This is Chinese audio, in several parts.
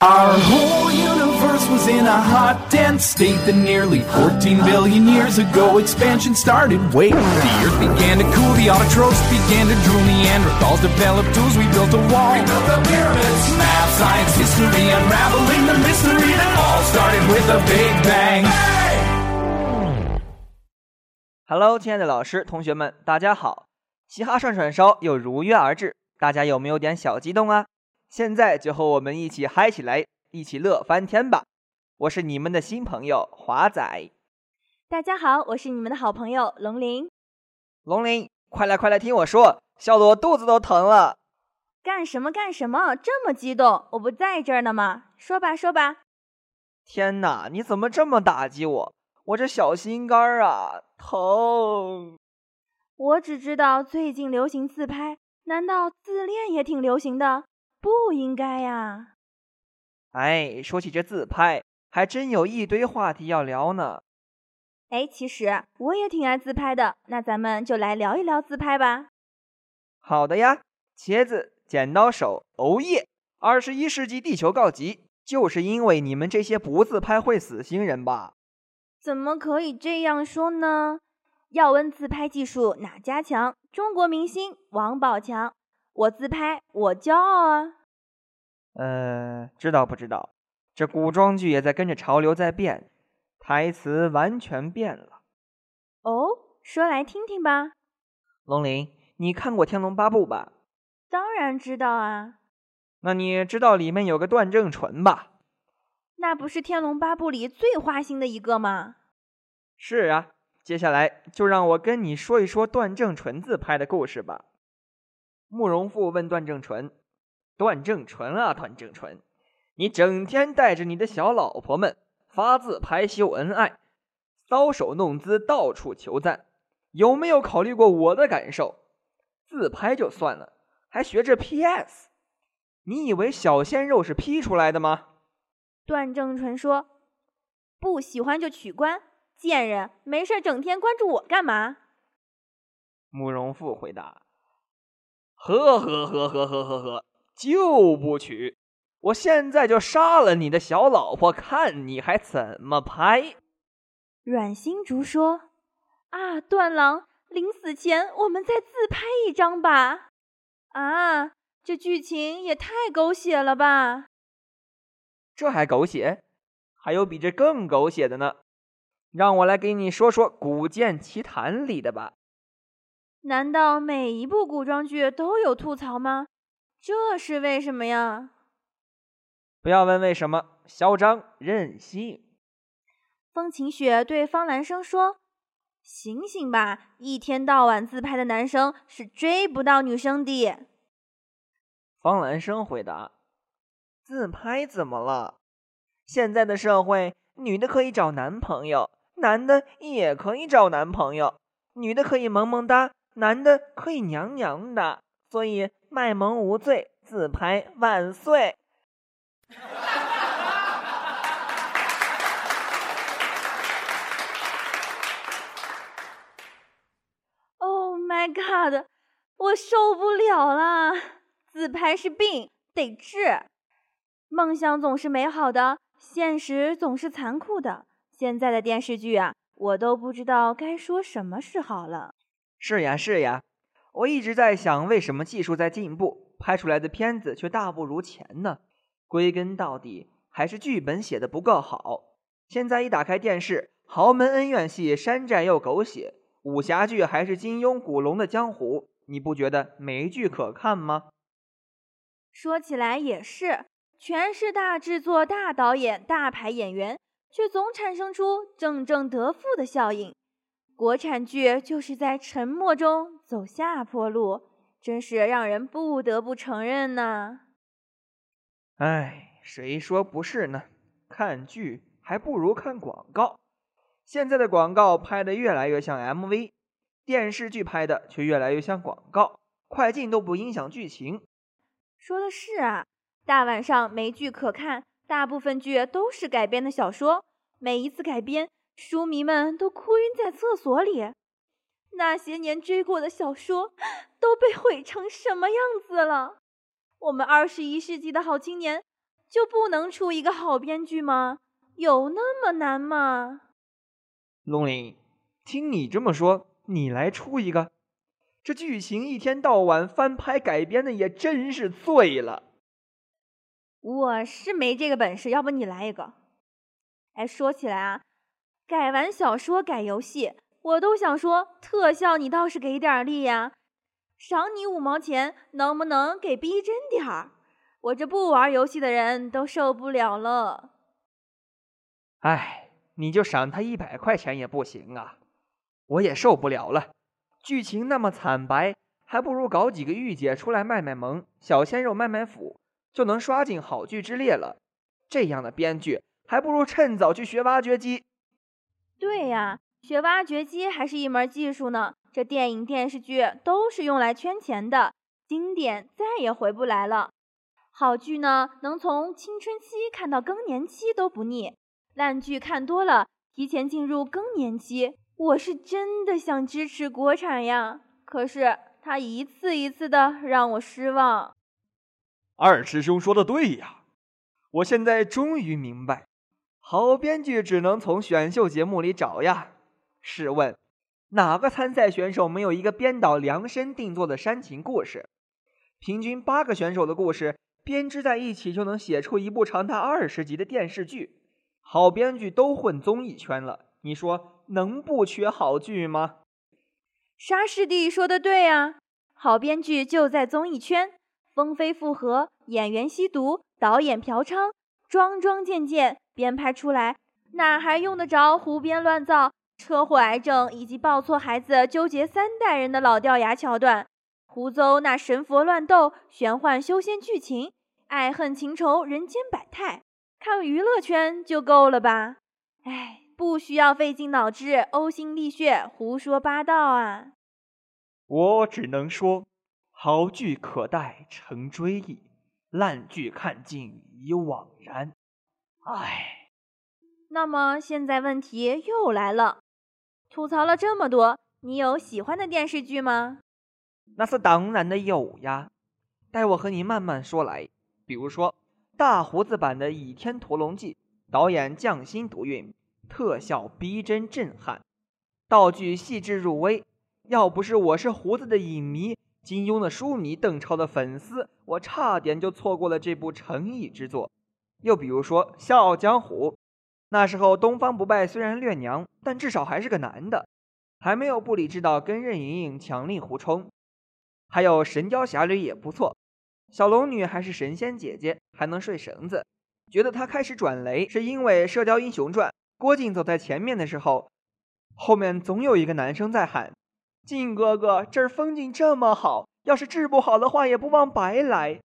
Our whole universe was in a hot, dense state that nearly 14 billion years ago expansion started. Wait, the earth began to cool, the autotrophs began to drool, Neanderthals developed tools, we built a wall. We built the pyramids. Math, science, history, unraveling the mystery that all started with a big bang. Hello，亲爱的老师、同学们，大家好！嘻哈涮涮烧又如约而至，大家有没有点小激动啊？ 现在就和我们一起嗨起来，一起乐翻天吧！我是你们的新朋友华仔。大家好，我是你们的好朋友龙鳞。龙鳞，快来快来听我说，笑得我肚子都疼了。干什么干什么？这么激动？我不在这儿呢吗？说吧说吧。天哪，你怎么这么打击我？我这小心肝啊，疼！我只知道最近流行自拍，难道自恋也挺流行的？不应该呀！哎，说起这自拍，还真有一堆话题要聊呢。哎，其实我也挺爱自拍的，那咱们就来聊一聊自拍吧。好的呀，茄子剪刀手，哦耶！二十一世纪地球告急，就是因为你们这些不自拍会死星人吧？怎么可以这样说呢？要问自拍技术哪家强？中国明星王宝强。我自拍，我骄傲啊！呃，知道不知道？这古装剧也在跟着潮流在变，台词完全变了。哦，说来听听吧。龙鳞，你看过《天龙八部》吧？当然知道啊。那你知道里面有个段正淳吧？那不是《天龙八部》里最花心的一个吗？是啊。接下来就让我跟你说一说段正淳自拍的故事吧。慕容复问段正淳：“段正淳啊，段正淳，你整天带着你的小老婆们发自拍秀恩爱，搔首弄姿，到处求赞，有没有考虑过我的感受？自拍就算了，还学着 PS，你以为小鲜肉是 P 出来的吗？”段正淳说：“不喜欢就取关，贱人，没事整天关注我干嘛？”慕容复回答。呵呵呵呵呵呵呵，就不娶！我现在就杀了你的小老婆，看你还怎么拍！阮心竹说：“啊，段郎，临死前我们再自拍一张吧！”啊，这剧情也太狗血了吧！这还狗血？还有比这更狗血的呢！让我来给你说说《古剑奇谭》里的吧。难道每一部古装剧都有吐槽吗？这是为什么呀？不要问为什么，嚣张任性。风晴雪对方兰生说：“醒醒吧，一天到晚自拍的男生是追不到女生的。”方兰生回答：“自拍怎么了？现在的社会，女的可以找男朋友，男的也可以找男朋友，女的可以萌萌哒。”男的可以娘娘的，所以卖萌无罪，自拍万岁。Oh my god，我受不了啦！自拍是病，得治。梦想总是美好的，现实总是残酷的。现在的电视剧啊，我都不知道该说什么是好了。是呀是呀，我一直在想，为什么技术在进步，拍出来的片子却大不如前呢？归根到底，还是剧本写的不够好。现在一打开电视，豪门恩怨戏，山寨又狗血；武侠剧还是金庸、古龙的江湖，你不觉得没剧可看吗？说起来也是，全是大制作、大导演、大牌演员，却总产生出正正得负的效应。国产剧就是在沉默中走下坡路，真是让人不得不承认呢。哎，谁说不是呢？看剧还不如看广告。现在的广告拍的越来越像 MV，电视剧拍的却越来越像广告，快进都不影响剧情。说的是啊，大晚上没剧可看，大部分剧都是改编的小说，每一次改编。书迷们都哭晕在厕所里，那些年追过的小说都被毁成什么样子了？我们二十一世纪的好青年就不能出一个好编剧吗？有那么难吗？龙鳞，听你这么说，你来出一个。这剧情一天到晚翻拍改编的也真是醉了。我是没这个本事，要不你来一个？哎，说起来啊，改完小说改游戏，我都想说特效，你倒是给点力呀！赏你五毛钱，能不能给逼真点儿？我这不玩游戏的人都受不了了。哎，你就赏他一百块钱也不行啊！我也受不了了。剧情那么惨白，还不如搞几个御姐出来卖卖萌，小鲜肉卖卖腐，就能刷进好剧之列了。这样的编剧，还不如趁早去学挖掘机。对呀，学挖掘机还是一门技术呢。这电影电视剧都是用来圈钱的，经典再也回不来了。好剧呢，能从青春期看到更年期都不腻；烂剧看多了，提前进入更年期。我是真的想支持国产呀，可是他一次一次的让我失望。二师兄说的对呀，我现在终于明白，好编剧只能从选秀节目里找呀。试问，哪个参赛选手没有一个编导量身定做的煽情故事？平均八个选手的故事编织在一起，就能写出一部长达二十集的电视剧。好编剧都混综艺圈了。你说能不缺好剧吗？沙师弟说的对啊，好编剧就在综艺圈，风飞复合，演员吸毒，导演嫖娼，桩桩件件编排出来，哪还用得着胡编乱造？车祸、癌症以及抱错孩子纠结三代人的老掉牙桥段，胡诌那神佛乱斗、玄幻修仙剧情，爱恨情仇人间百态，看娱乐圈就够了吧？哎。不需要费尽脑汁、呕心沥血、胡说八道啊！我只能说，好剧可待成追忆，烂剧看尽已惘然。唉。那么现在问题又来了，吐槽了这么多，你有喜欢的电视剧吗？那是当然的有呀，待我和你慢慢说来。比如说，大胡子版的《倚天屠龙记》，导演匠心独运。特效逼真震撼，道具细致入微。要不是我是胡子的影迷、金庸的书迷、邓超的粉丝，我差点就错过了这部诚意之作。又比如说《笑傲江湖》，那时候东方不败虽然略娘，但至少还是个男的，还没有不理智到跟任盈盈强力互冲。还有《神雕侠侣》也不错，小龙女还是神仙姐姐，还能睡绳子。觉得她开始转雷，是因为《射雕英雄传》。郭靖走在前面的时候，后面总有一个男生在喊：“靖哥哥，这儿风景这么好，要是治不好的话，也不枉白来。”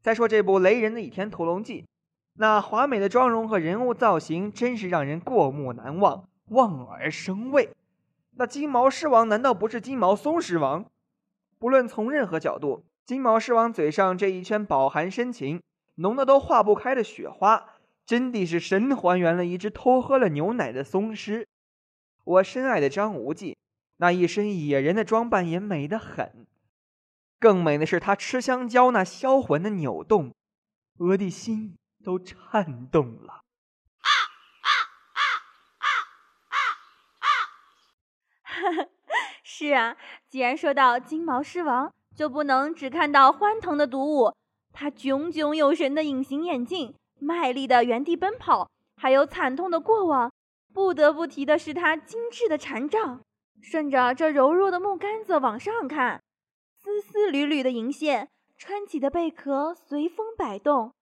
再说这部雷人的《倚天屠龙记》，那华美的妆容和人物造型真是让人过目难忘、望而生畏。那金毛狮王难道不是金毛松狮王？不论从任何角度，金毛狮王嘴上这一圈饱含深情、浓的都化不开的雪花。真的是神还原了一只偷喝了牛奶的松狮。我深爱的张无忌，那一身野人的装扮也美得很。更美的是他吃香蕉那销魂的扭动，额的心都颤动了。啊啊啊啊啊啊！哈哈，是啊，既然说到金毛狮王，就不能只看到欢腾的独舞，他炯炯有神的隐形眼镜。卖力的原地奔跑，还有惨痛的过往。不得不提的是他精致的禅杖，顺着这柔弱的木杆子往上看，丝丝缕缕的银线，撑起的贝壳随风摆动，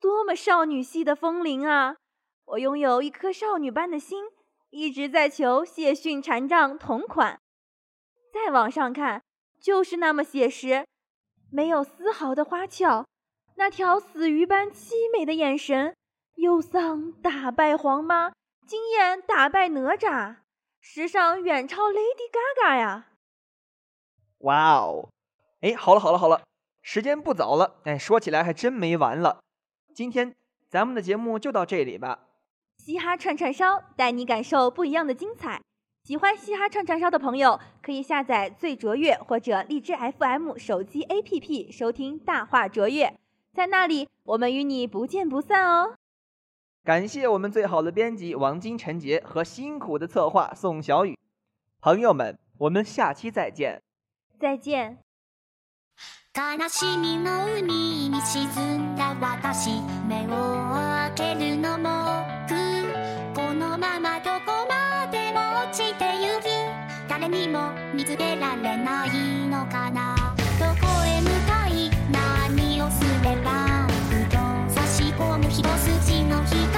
多么少女系的风铃啊！我拥有一颗少女般的心，一直在求谢逊禅杖同款。再往上看，就是那么写实，没有丝毫的花俏。那条死鱼般凄美的眼神，忧桑打败黄妈，惊艳打败哪吒，时尚远超 Lady Gaga 呀！哇哦，哎，好了好了好了，时间不早了，哎，说起来还真没完了。今天咱们的节目就到这里吧。嘻哈串串烧带你感受不一样的精彩。喜欢嘻哈串串烧的朋友，可以下载最卓越或者荔枝 FM 手机 APP 收听大话卓越。在那里我们与你不见不散哦。感谢我们最好的编辑王金陈杰和辛苦的策划宋小雨，朋友们，我们下期再见。再见。私目を開けるのもくこのままどこまでも落ちてゆく誰にも見つけられないのかな。どこへ向かい何をすればふと差し込む一筋の光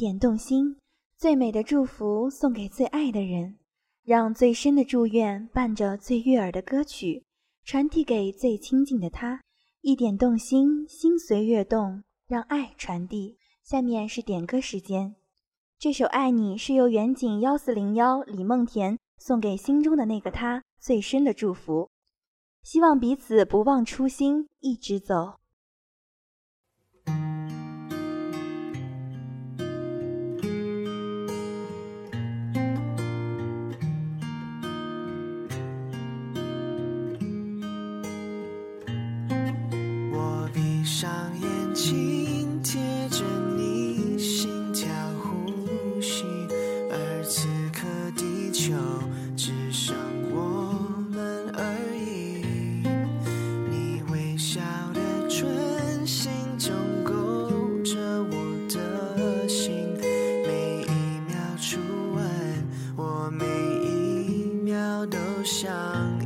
点动心最美的祝福送给最爱的人让最深的祝愿伴着最悦耳的歌曲传递给最亲近的他。一点动心心随悦动让爱传递。下面是点歌时间这首爱你是由远景幺四零幺李梦甜送给心中的那个他最深的祝福。希望彼此不忘初心一直走。不想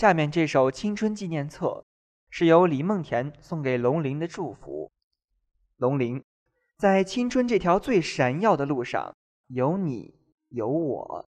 下面这首青春纪念册是由李梦田送给龙玲的祝福。龙玲在青春这条最闪耀的路上有你有我。